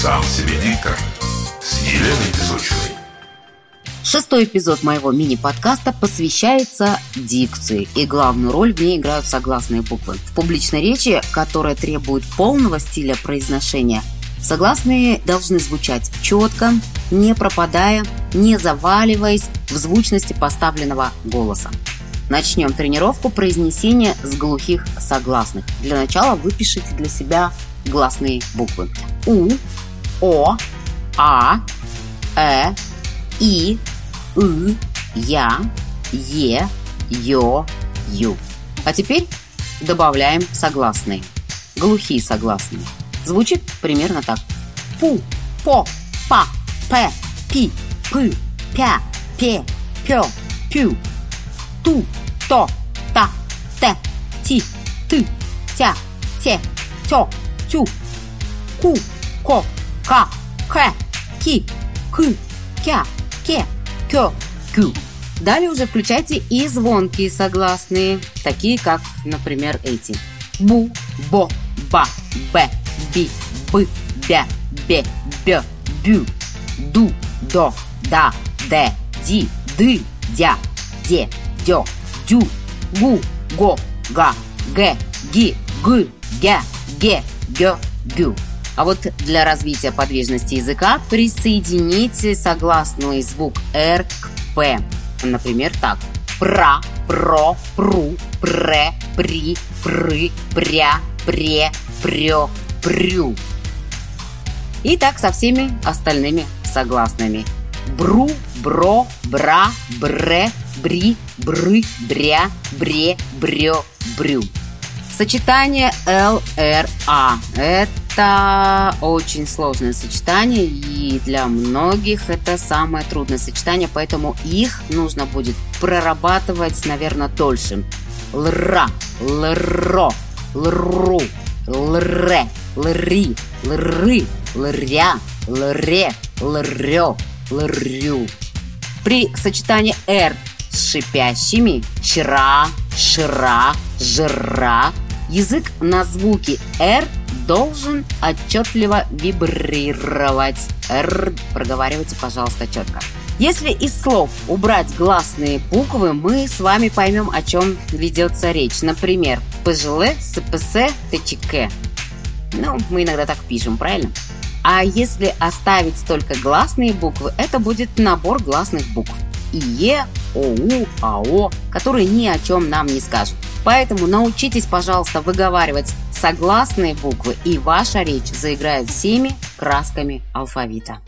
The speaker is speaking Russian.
Сам себе диктор с Еленой Песочной. Шестой эпизод моего мини-подкаста посвящается дикции, и главную роль в ней играют согласные буквы. В публичной речи, которая требует полного стиля произношения, согласные должны звучать четко, не пропадая, не заваливаясь в звучности поставленного голоса. Начнем тренировку произнесения с глухих согласных. Для начала выпишите для себя гласные буквы. У, О, А, Э, И, И, Я, Е, Ё, Ю. А теперь добавляем согласные. Глухие согласные. Звучит примерно так. Пу, по, па, пе, пи, пы, пя, пе, пё, пю, ту, то, та, те, ти, ты, тя, те, тё, тю, ку, ко, ка, кэ, ки, кы, кя, ке, кё, кю. Далее уже включайте и звонкие согласные, такие как, например, эти. Бу, бо, ба, бе, би, бы, бя, бе, бё, бю, ду, до, да, де, ди, ды, дя, де, дё, дю, гу, го, га, ге, ги, г, гя, ге, гё, гю. А вот для развития подвижности языка присоедините согласный звук «р» к «п». Например, так. Пра, про, пру, пре, при, пры, пря, пре, прё, прю. И так со всеми остальными согласными. Бру, бро, бра, бре, бри, бры, бря, бре, брё, брю. Сочетание ЛРА. Это очень сложное сочетание, и для многих это самое трудное сочетание, поэтому их нужно будет прорабатывать, наверное, дольше. Лра, лро, лру, лре, лри, лры, лря, лре, лрё, лрю. При сочетании «р» с шипящими «чра», «шра», «жра» язык на звуки «р» должен отчетливо вибрировать. «Р» проговаривайте, пожалуйста, четко. Если из слов убрать гласные буквы, мы с вами поймем, о чем ведется речь. Например, ПЖЛ, СПС, ТЧК. Ну, мы иногда так пишем, правильно? А если оставить только гласные буквы, это будет набор гласных букв. ИЕ, ОУ, АО, которые ни о чем нам не скажут. Поэтому научитесь, пожалуйста, выговаривать согласные буквы, и ваша речь заиграет всеми красками алфавита.